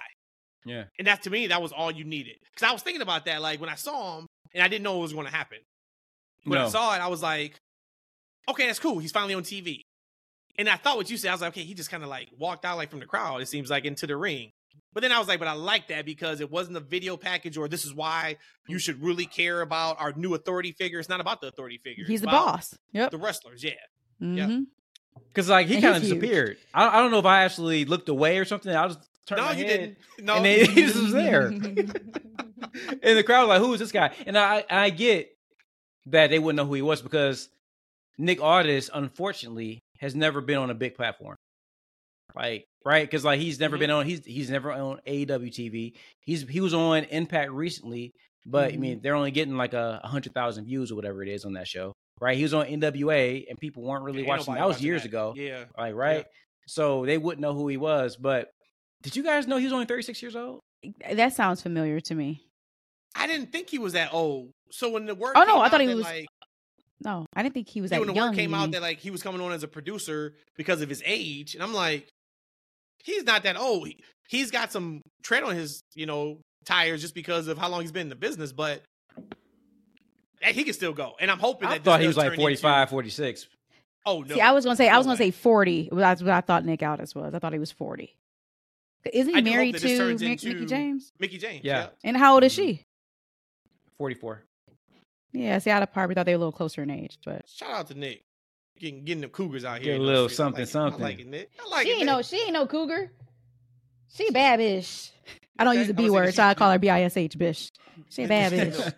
Yeah. And that to me, that was all you needed. Because I was thinking about that, like when I saw him, and I didn't know it was going to happen. When I saw it, I was like, okay, that's cool. He's finally on TV. And I thought what you said, I was like, okay, he just kind of like walked out like from the crowd, it seems like into the ring. But then I was like, but I like that because it wasn't a video package or this is why you should really care about our new authority figure. It's not about the authority figure. He's the boss. Yep. The wrestlers, yeah. Mm-hmm. Because like he kind of disappeared. I, I don't know if I actually looked away or something. I just turned No, my you head, didn't. No, and then he just was there. and the crowd was like, "Who is this guy?" And I I get that they wouldn't know who he was because Nick Aldis, unfortunately, has never been on a big platform. Like right, because like he's never Mhm. been on he's he's never on AEW TV. He's he was on Impact recently, but I Mhm. mean they're only getting like a, a hundred thousand views or whatever it is on that show. Right, he was on NWA and people weren't really Ain't watching. That was watching years that. ago. Yeah. Like right, so they wouldn't know who he was. But did you guys know he was only thirty six years old? that sounds familiar to me. I didn't think he was that old. So when the word Oh, no, came I thought he was like No, I didn't think he was yeah, that when the young. word came out even. that like he was coming on as a producer because of his age, and I'm like, he's not that old. He, he's got some tread on his, you know, tires just because of how long he's been in the business, but eh, he can still go. And I'm hoping I that this thought he was like 45, into- 46. oh no, See, I was gonna say I was No gonna way. say forty. That's what I thought Nick Aldis was. I thought he was forty. Isn't he do married to turns Mick, Mickie James? Mickie James. Yeah. And how old is she? Mm-hmm. 44. Yeah, see, I'd have probably thought they were a little closer in age, but Shout out to Nick. Getting, getting the Cougars out Get here. a in those little. I like something, it. something. I like it, Nick. I like she it. ain't Nick. no she ain't no cougar. She bad bitch. I don't Okay, use the I B was word, so I call her B I S H bitch. She a bad bitch.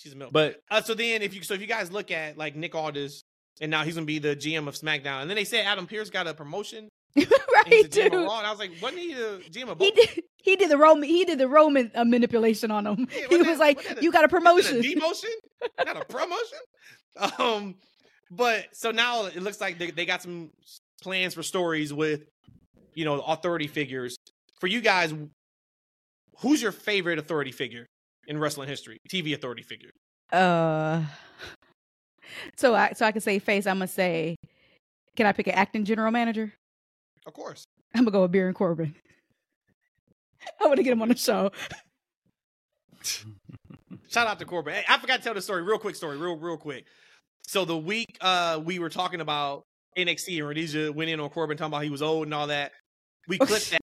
She's a milk. But Uh, so then, if you so if you guys look at like Nick Aldis, and now he's gonna be the GM of SmackDown, and then they said Adam Pearce got a promotion. Right, he's the GM of dude. Raw, and I was like, wasn't he the GM of He did. He did the Roman. He did the Roman uh, manipulation on him. Yeah, he was that- like, a- "You got a promotion." a demotion, not a promotion. Um, but so now it looks like they, they got some plans for stories with, you know, authority figures. For you guys, who's your favorite authority figure in wrestling history? TV authority figure. Uh, so I so I can say face. I'm gonna say, can I pick an acting general manager? Of course. I'm gonna go with Baron Corbin. I want to get him on the show. Shout out to Corbin. Hey, I forgot to tell the story. Real quick story. Real, real quick. So the week uh we were talking about NXT and Rhodesia went in on Corbin talking about he was old and all that. We clipped that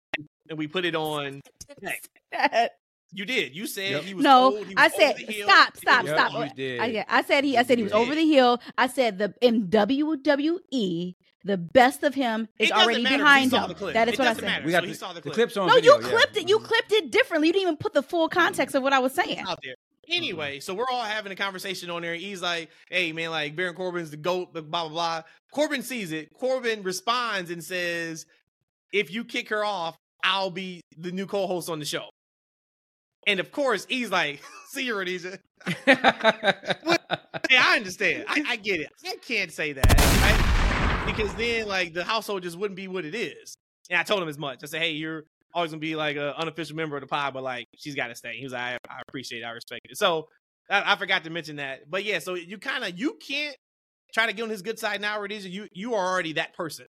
and we put it on. You did. You said Yep. he was no, old. He was I over said the hill, stop, stop, Yep, stop. you did. I, yeah, I said he. I said he was You over the hill. I said the in WWE, the best of him is already matter 'cause behind him. That is It what I said. matter. we got So the, saw the the clips on No, video. you yeah. clipped it. You clipped it differently. You didn't even put the full context of what I was saying. out there. Anyway, mm-hmm. so we're all having a conversation on there. He's like, "Hey, man, like Baron Corbin's the goat." Blah blah blah. Corbin sees it. Corbin responds and says, "If you kick her off, I'll be the new co-host on the show." And of course, he's like, "See you, Rhodesia." Hey, I understand. I, I get it. I can't say that right? because then, like, the household just wouldn't be what it is. And I told him as much. I said, "Hey, you're always gonna be like an unofficial member of the pod, but like, she's got to stay." He was like, I, "I appreciate, it. I respect it." So I, I forgot to mention that. But yeah, so you kind of you can't try to get on his good side now, Rhodesia. You you are already that person.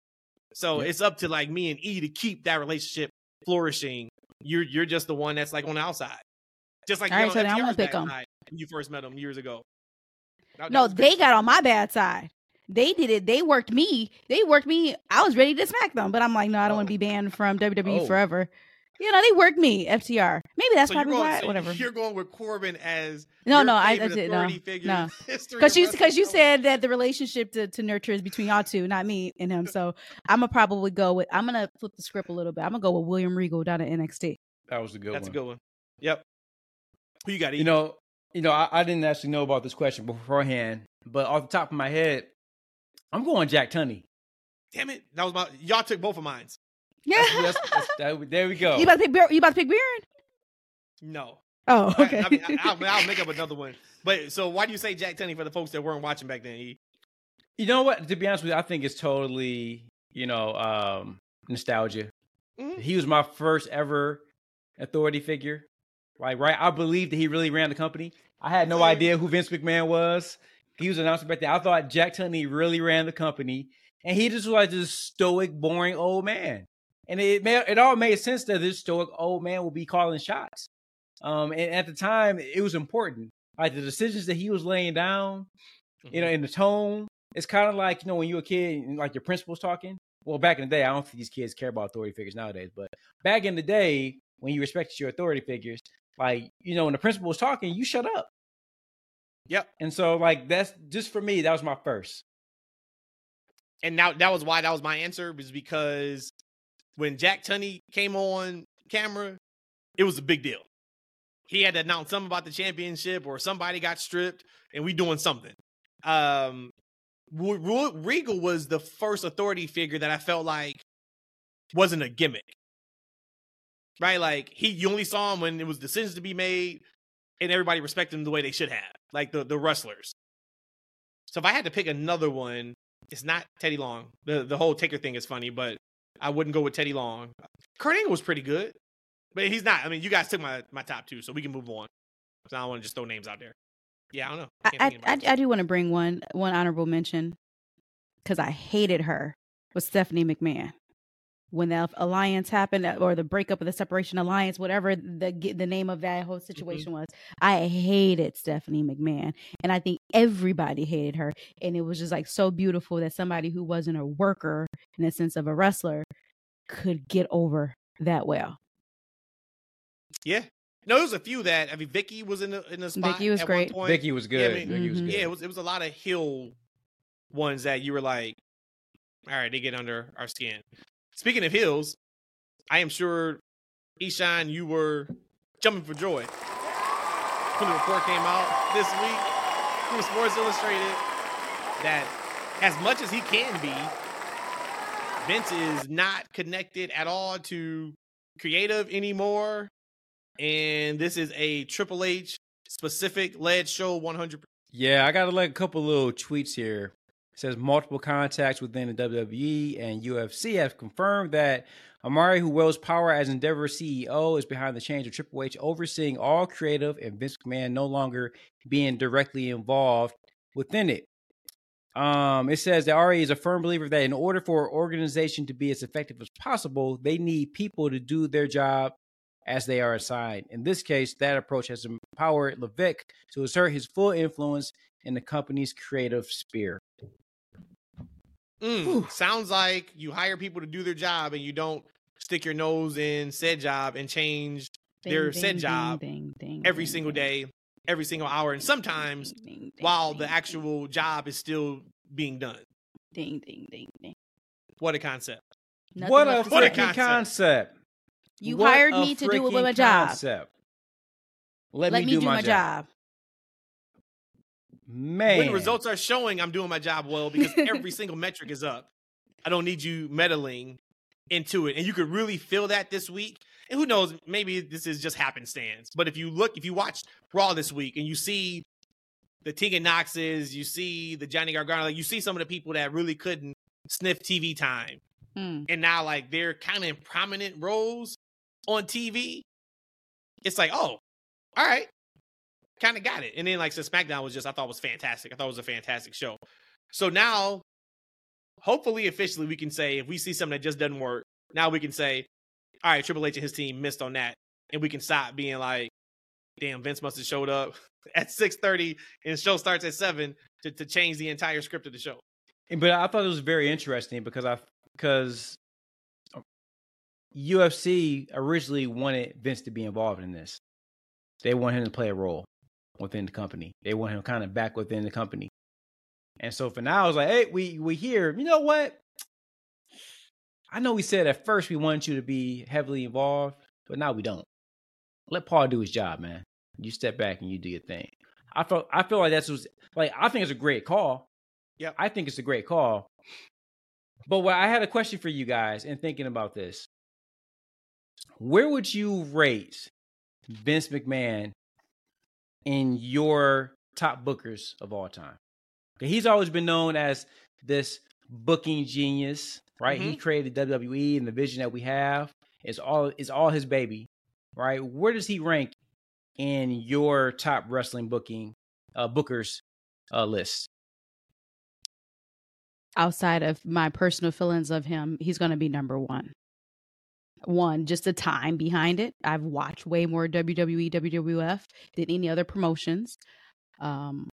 So Yep. it's up to like me and E to keep that relationship flourishing. You're you're just the one that's like on the outside. Just like All you right, so gonna pick bad 'em. side when you first met them years ago. That- that No, was they got on my bad side. They did it. They worked me. They worked me. I was ready to smack them, but I'm like, no, I don't want Oh. to be banned from WWE Oh. forever. You know, they worked me. FTR. Maybe that's So probably going, why. so Whatever. You're going with Corbin as No, your no, I, I favorite did no, authority figure no. Because of you because you said that the relationship to, to nurture is between y'all two, not me and him. So I'm gonna probably go with. I'm gonna flip the script a little bit. I'm gonna go with William Regal down at NXT. that was a good one. that's one. a good one. Yep. Who you got? E? You know, you know, I, I didn't actually know about this question beforehand, but off the top of my head, I'm going Jack Tunney. Damn it, that was my y'all took both of mine. Yeah. That's, that's, that, there we go. You about to pick? You about to pick Baron? No, Oh, okay. I, mean, I, will I'll make up another one. But so why do you say Jack Tunney for the folks that weren't watching back then? E? You know what? To be honest with you, I think it's totally, you know, um, nostalgia. Mhm. He was my first ever authority figure. Like, right? I believed that he really ran the company. I had no idea who Vince McMahon was. He was announcing back then. I thought Jack Tunney really ran the company, and he just was like this stoic, boring old man. And it it all made sense that this stoic old man would be calling shots. Um, and at the time, it was important. Like the decisions that he was laying down, you know, in the tone. It's kind of like, you know, when you're a kid and like your principal's talking. Well, back in the day, I don't think these kids care about authority figures nowadays, but back in the day, when you respected your authority figures, like, you know, when the principal was talking, you shut up. Yep. And so, like, that's just for me, that was my first. and now that was why that was my answer was because when Jack Tunney came on camera, it was a big deal. He had to announce something about the championship or somebody got stripped and we doing something. Um Regal was the first authority figure that I felt like wasn't a gimmick. Right? Like he you only saw him when it was decisions to be made and everybody respected him the way they should have. Like the the wrestlers. So if I had to pick another one, it's not Teddy Long. The the whole Taker thing is funny, but I wouldn't go with Teddy Long. Kurt Angle was pretty good, but he's not. I mean, you guys took my my top two, so we can move on. So I don't want to just throw names out there. Yeah, I don't know. I, I, I, I do want to bring one one honorable mention because I hated her was Stephanie McMahon when the alliance happened uh, or the breakup of the separation alliance, whatever the the name of that whole situation was. I hated Stephanie McMahon, and I think everybody hated her. And it was just like so beautiful that somebody who wasn't a worker in the sense of a wrestler could get over that well. Yeah. No, there was a few that I mean. Vicky was in the in the spot. Vicky was at great. One. Vicky was good. I mean- Vicky was Mhm. good. Yeah, it was it was a lot of heel ones that you were like, all right, they get under our skin. Speaking of heels, I am sure Eshaun, you were jumping for joy when the report came out this week from Sports Illustrated that as much as he can be, Vince is not connected at all to creative anymore. And this is a Triple H specific led show 100 Yeah, I got to like a couple little tweets here. It says multiple contacts within the WWE and UFC have confirmed that Amari, who wields power as Endeavor CEO, is behind the change of Triple H overseeing all creative and Vince McMahon no longer being directly involved within it. Um, it says that Ari is a firm believer that in order for an organization to be as effective as possible, they need people to do their job as they are assigned. In this case, that approach has empowered Levesque to assert his full influence in the company's creative sphere. Mm, sounds like you hire people to do their job and you don't stick your nose in said job and change Their said job ding, ding, every ding, single day, every single hour, and sometimes ding, ding, ding, while the ding, actual job is still being done. ding, ding, ding, ding. What a concept. Nothing what a what a say. freaking concept. You What hired me to do it with freaking my job. concept. Let, Let me do my job. Man. When the results are showing I'm doing my job well because every single metric is up. I don't need you meddling into it. And you could really feel that this week. And who knows, maybe this is just happenstance. But if you look, if you watch Raw this week and you see the Tegan Noxes, you see the Johnny Gargano, like you see some of the people that really couldn't sniff TV time. Hmm. And now like they're kind of in prominent roles on TV. It's like, oh, all right. Kind of got it. And then like so SmackDown was just I thought it was fantastic. I thought it was a fantastic show. So now hopefully officially we can say if we see something that just doesn't work, now we can say, all right, Triple H and his team missed on that. And we can stop being like, damn, Vince must have showed up at 6:30 and show starts at 7 to, to change the entire script of the show. But I thought it was very interesting because I because UFC originally wanted Vince to be involved in this. They want him to play a role within the company. They want him kind of back within the company. And so for now, I was like, hey, we we here. You know what? I know we said at first we wanted you to be heavily involved, but now we don't. Let Paul do his job, man. You step back and you do your thing. I feel I feel like that's was like I think it's a great call Yeah, I think it's a great call. But what I had a question for you guys in thinking about this. Where would you rate Vince McMahon in your top bookers of all time? He's always been known as this booking genius, right? He Mhm. created WWE and the vision that we have is all is all his baby, right? Where does he rank in your top wrestling booking uh bookers uh list? outside of my personal feelings of him, he's going to be number one. One, just the time behind it. I've watched way more WWE, WWF than any other promotions. Um,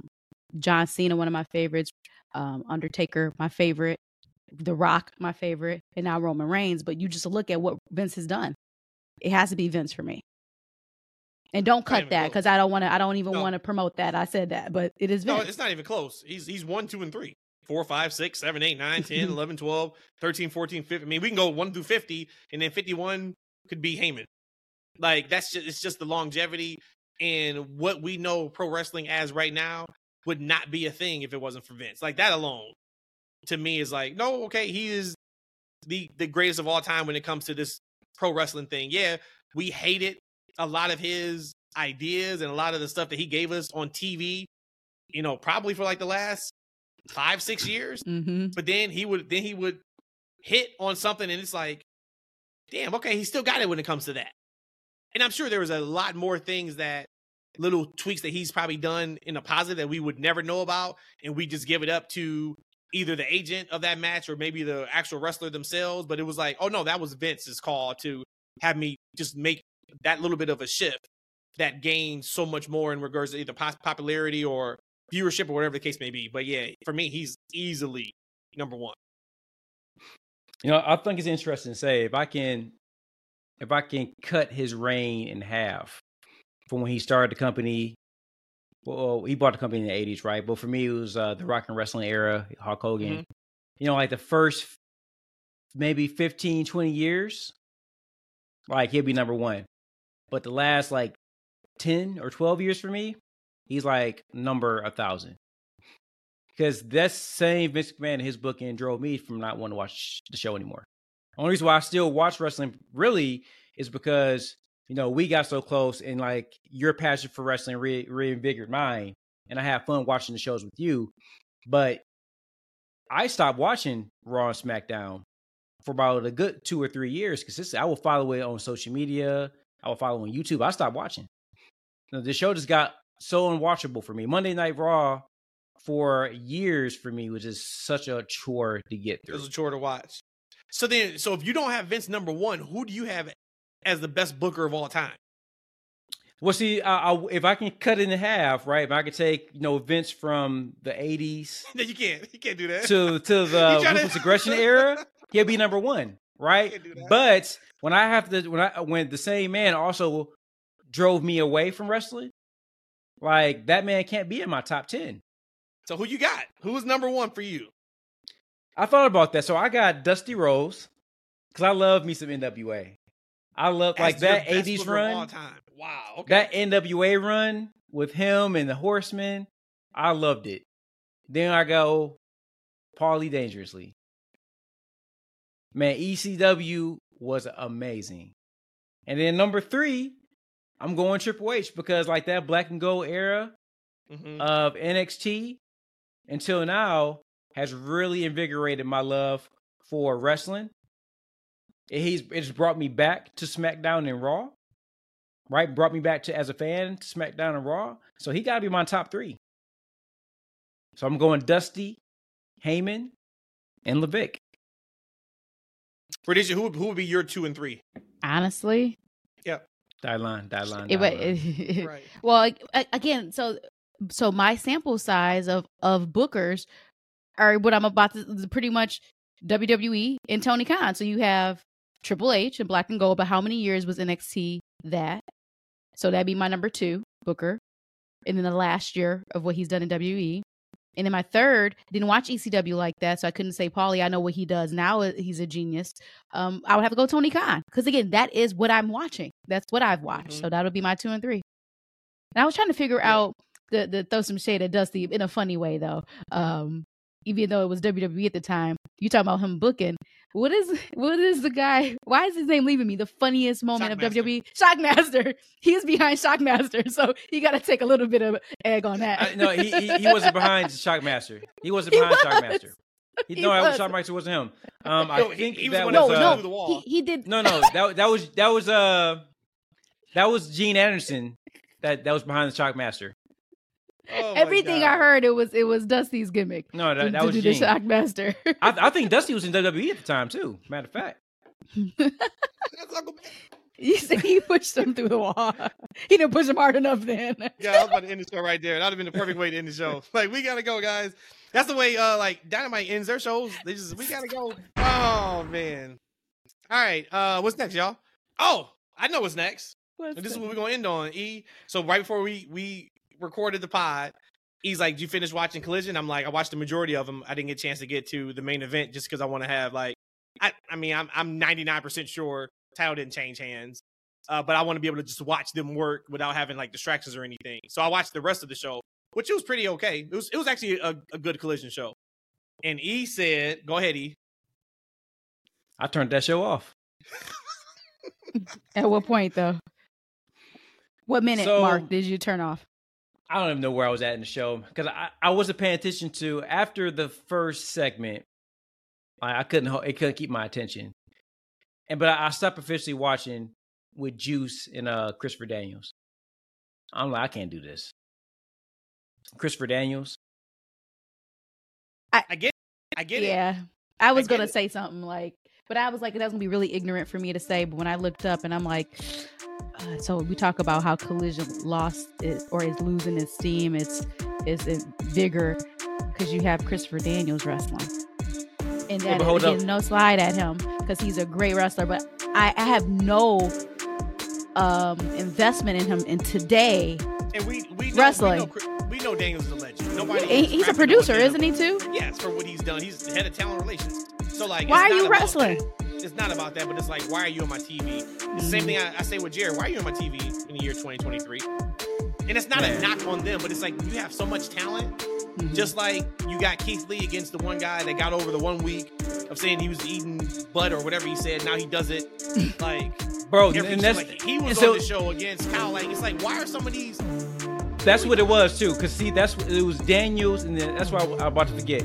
John Cena, one of my favorites. Um, Undertaker, my favorite. The Rock, my favorite, and now Roman Reigns. But you just look at what Vince has done. It has to be Vince for me. And don't cut that because I don't want to. I don't even No. want to promote that. I said that, but it is Vince. No, it's not even close. He's he's one, two, and three. Four, five, six, seven, eight, nine, 10, 11, 12, 13, 14, 15. I mean, we can go one through 50, and then 51 could be Heyman. Like, that's just, it's just the longevity and what we know pro wrestling as right now would not be a thing if it wasn't for Vince. Like, that alone to me is like, no, okay, he is the, the greatest of all time when it comes to this pro wrestling thing. Yeah, we hated a lot of his ideas and a lot of the stuff that he gave us on TV, you know, probably for like the last five, six years. mm-hmm. But then he would then he would hit on something and it's like, damn, okay, he still got it when it comes to that. And I'm sure there was a lot more things that little tweaks that he's probably done in a positive that we would never know about, and we just give it up to either the agent of that match or maybe the actual wrestler themselves. But it was like, oh no, that was Vince's call to have me just make that little bit of a shift that gained so much more in regards to either popularity or viewership or whatever the case may be. But yeah, for me, he's easily number one. You know, I think it's interesting to say if I can if I can cut his reign in half from when he started the company. Well, he bought the company in the eighties, right? But for me, it was uh, the rock and wrestling era, Hulk Hogan. Mhm. You know, like the first maybe 15, 20 years, like he'll be number one. But the last like 10 or 12 years for me, he's like number a thousand. Because that same Vince McMahon in his booking drove me from not wanting to watch the show anymore. The Only reason why I still watch wrestling really is because you know we got so close, and like your passion for wrestling re- reinvigorated mine, and I have fun watching the shows with you. But I stopped watching Raw and SmackDown for about a good two or three years because I will follow it on social media. I will follow on YouTube. I stopped watching. The show just got so unwatchable for me. Monday Night Raw for years for me was just such a chore to get through. It was a chore to watch. So then, so if you don't have Vince number one, who do you have as the best booker of all time? Well, see, I, I, if I can cut it in half, right? If I could take, you know, Vince from the '80s No, you can't. You can't do that. to to the ruthless aggression era, he'll be number one, right? can't do that. But when I have to, when I when the same man also drove me away from wrestling, like that man can't be in my top ten. So who you got? Who is number one for you? I thought about that, so I got Dusty Rhodes because I love me some NWA. I love like As your that best '80s booker of all run. time. Wow. Okay. that NWA run with him and the Horsemen, I loved it. Then I go Paulie Dangerously. Man, ECW was amazing. And then number three, I'm going Triple H because like that black and gold era Mhm. of NXT until now has really invigorated my love for wrestling. And He's it's brought me back to SmackDown and Raw. Right? Brought me back to as a fan to SmackDown and Raw. So he gotta be my top three. So I'm going Dusty, Heyman, and Levesque. Rhodesia, who, who would be your two and three? Honestly, Die line, die line. it, die wa- line. Right. well again so so my sample size of of bookers are what i'm about to pretty much wwe and tony khan so you have triple h and black and gold but how many years was nxt that so that'd be my number two booker and then the last year of what he's done in we and then my third didn't watch ecw like that so i couldn't say paulie i know what he does now uh, he's a genius um i would have to go tony khan because again that is what i'm watching that's what i've watched Mhm. so that'll be my two and three and I was trying to figure Yeah. out the the throw some shade at Dusty in a funny way though. Um, even though it was WWE at the time. You talking about him booking? What is what is the guy? Why is his name leaving me? The funniest moment of Shockmaster. WWE, Shockmaster. He's behind Shockmaster, so you got to take a little bit of egg on that. I, no, he, he he wasn't behind Shockmaster. He wasn't He behind was. Shockmaster. He, He no, that was was. Shockmaster wasn't him. Um, I No, he- think he was that the was no, uh, no, the wall. he, he did. no, no. That that was that was uh that was Gene Anderson. That that was behind the Shockmaster. Oh my Everything I heard, it was it was Dusty's gimmick. No, to, that, that to was do the Gene. Shockmaster. I, I think Dusty was in WWE at the time too. Matter of fact, That's Uncle Ben. you said he pushed him through the wall. He didn't push him hard enough then. Yeah, I was about to end the show right there. That would have been the perfect way to end the show. Like, we gotta go, guys. That's the way uh like Dynamite ends their shows. They just we gotta go. Oh man. All right. Uh what's next, y'all? Oh, I know what's next. And this is what we're gonna end on. E. So right before we we recorded the pod, he's like, "Did you finish watching Collision?" I'm like, "I watched the majority of them. I didn't get a chance to get to the main event just because I want to have like, I I mean, I'm I'm 99 percent sure title didn't change hands, uh, but I want to be able to just watch them work without having like distractions or anything. So I watched the rest of the show, which was pretty okay. It was it was actually a, a good Collision show. And E said, "Go ahead, E." I turned that show off. At what point though? What minute So- mark did you turn off? I don't even know where I was at in the show because I, I wasn't paying attention to after the first segment. I, I couldn't it couldn't keep my attention, and but I, I stopped officially watching with Juice and uh Christopher Daniels. I'm like I can't do this. Christopher Daniels. I get, I get it. yeah, I was get gonna it. say something like, but I was like, that was gonna be really ignorant for me to say. But when I looked up and I'm like, uh, so we talk about how Collision lost it or is losing its steam, its its vigor because you have Christopher Daniels wrestling, and that again, up. no slide at him because he's a great wrestler. But I, I have no um investment in him. And today, And we we know, Wrestling. We know, we know Daniels is a legend. Nobody. he- he's a producer, isn't he too? Yes, for what he's done. He's the head of talent relations. So like, Why are you wrestling? that. It's not about that, but it's like, why are you on my TV? The same thing I, I say with Jared. Why are you on my TV in the year 2023? And it's not a knock on them, but it's like you have so much talent. Mhm. Just like you got Keith Lee against the one guy that got over the one week of saying he was eating butt or whatever he said. Now he does it. Like, Bro, and that's like he was and so- on the show against Kyle. Like, it's like, why are some of these? That's what it was too. Cause see, that's what it was Daniels, and then that's why I, I'm about to forget.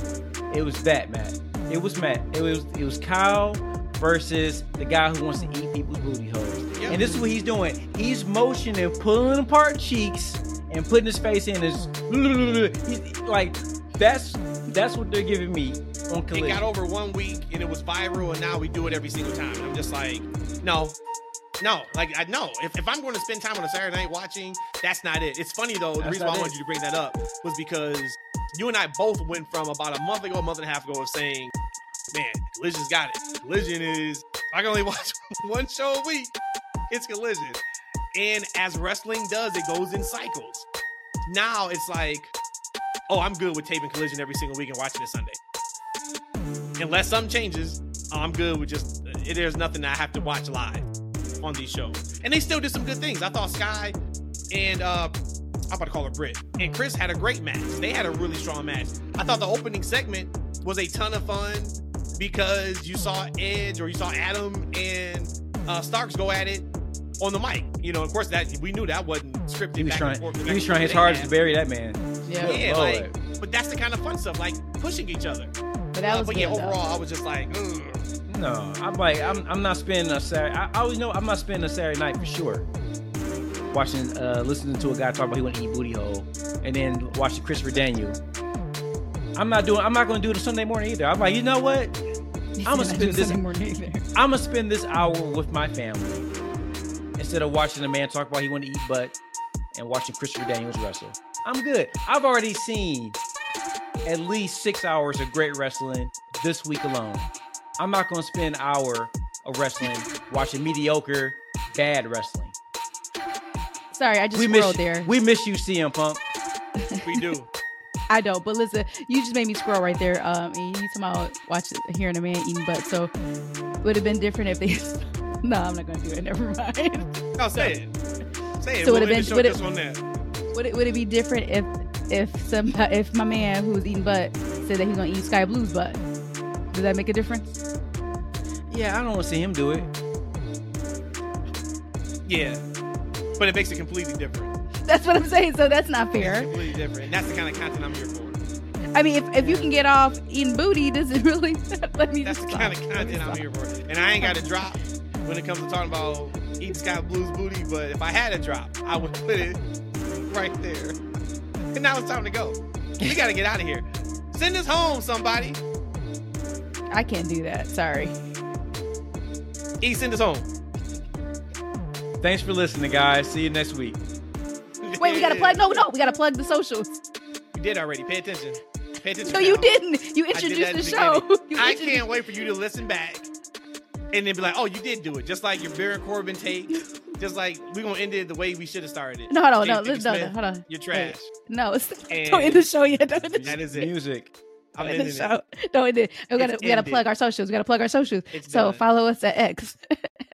It was that Matt. It was Matt. It was it was Kyle versus the guy who wants to eat people's booty holes. Yep. And this is what he's doing. He's motioning, pulling apart cheeks, and putting his face in his like that's that's what they're giving me on It got over one week and it was viral, and now we do it every single time. And I'm just like, no, no, like I know if, if I'm going to spend time on a Saturday night watching, that's not it. It's funny though. The That's reason why I wanted you to bring that up was because you and I both went from about a month ago, a month and a half ago, of saying, man, Collision's got it. Collision is I can only watch one show a week. It's Collision, and as wrestling does, it goes in cycles. Now it's like, oh, I'm good with taping Collision every single week and watching it Sunday unless something changes, I'm good with just there's nothing I have to watch live on these shows. And they still did some good things. I thought Skye and uh I'm about to call her Britt and Chris had a great match. They had a really strong match. I thought the opening segment was a ton of fun because you saw Edge or you saw Adam and uh, Starks go at it on the mic. You know, of course that we knew that wasn't scripted. he was back trying. and forth, He was trying his hardest to bury that man. Yeah, Yeah, like, but that's the kind of fun stuff, like pushing each other. but that Uh, was but good, yeah, though. overall, I was just like, Ugh. No, I'm like I'm I'm not spending a Saturday. I, I always know I'm not spending a Saturday night for sure. Watching, uh, listening to a guy talk about he want to eat booty hole, and then watching Christopher Daniel. I'm not doing. I'm not going to do it a Sunday morning either. I'm like, you know what? He I'ma spend this- Sunday morning either." I'm gonna spend this hour with my family instead of watching a man talk about he want to eat butt and watching Christopher Daniels wrestle. I'm good. I've already seen at least six hours of great wrestling this week alone. I'm not gonna spend an hour of wrestling watching mediocre, bad wrestling. Sorry, I just we scrolled miss there. we miss you, CM Punk. we do. I don't, but listen, you just made me scroll right there. Um, and you talking about watching, hearing a man eating butt. So would have been different if they. no, I'm not gonna do it. Never mind. No, say it. Say it. So would've been- would've- just on that. would it would it be different if if some if my man who was eating butt said that he's gonna eat Skye Blue's butt? Does that make a difference? Yeah, I don't want to see him do it. Yeah, but it makes it completely different. That's what I'm saying. So that's not It's fair. completely different. And that's the kind of content I'm here for. I mean, if, if you can get off eating booty, does it really? let me That's just the kind of stop. Let content I'm here for. And I ain't got to drop when it comes to talking about eating Skye Blues booty, but if I had a drop, I would put it right there. And now it's time to go. We got to get out of here. Send us home, somebody. I can't do that. Sorry. E, send us home. Thanks for listening, guys. See you next week. Wait, we gotta plug. No, no, we gotta plug the socials. You did already. Pay attention. Pay attention. No, you didn't. You I did introduced the show. I can't wait for you to listen back and then be like, "Oh, you did do it," just like your Baron Corbin take. Just like we're gonna end it the way we should have started it. No, hold on, no, James listen, no, no, hold on. You're trash. No, it's, And- don't end the show yet. Don't end the, That is it. Music. I'm don't the show. it. Don't end it. We gotta, It's we gotta ended. plug our socials. We gotta plug our socials. It's so done. follow us at X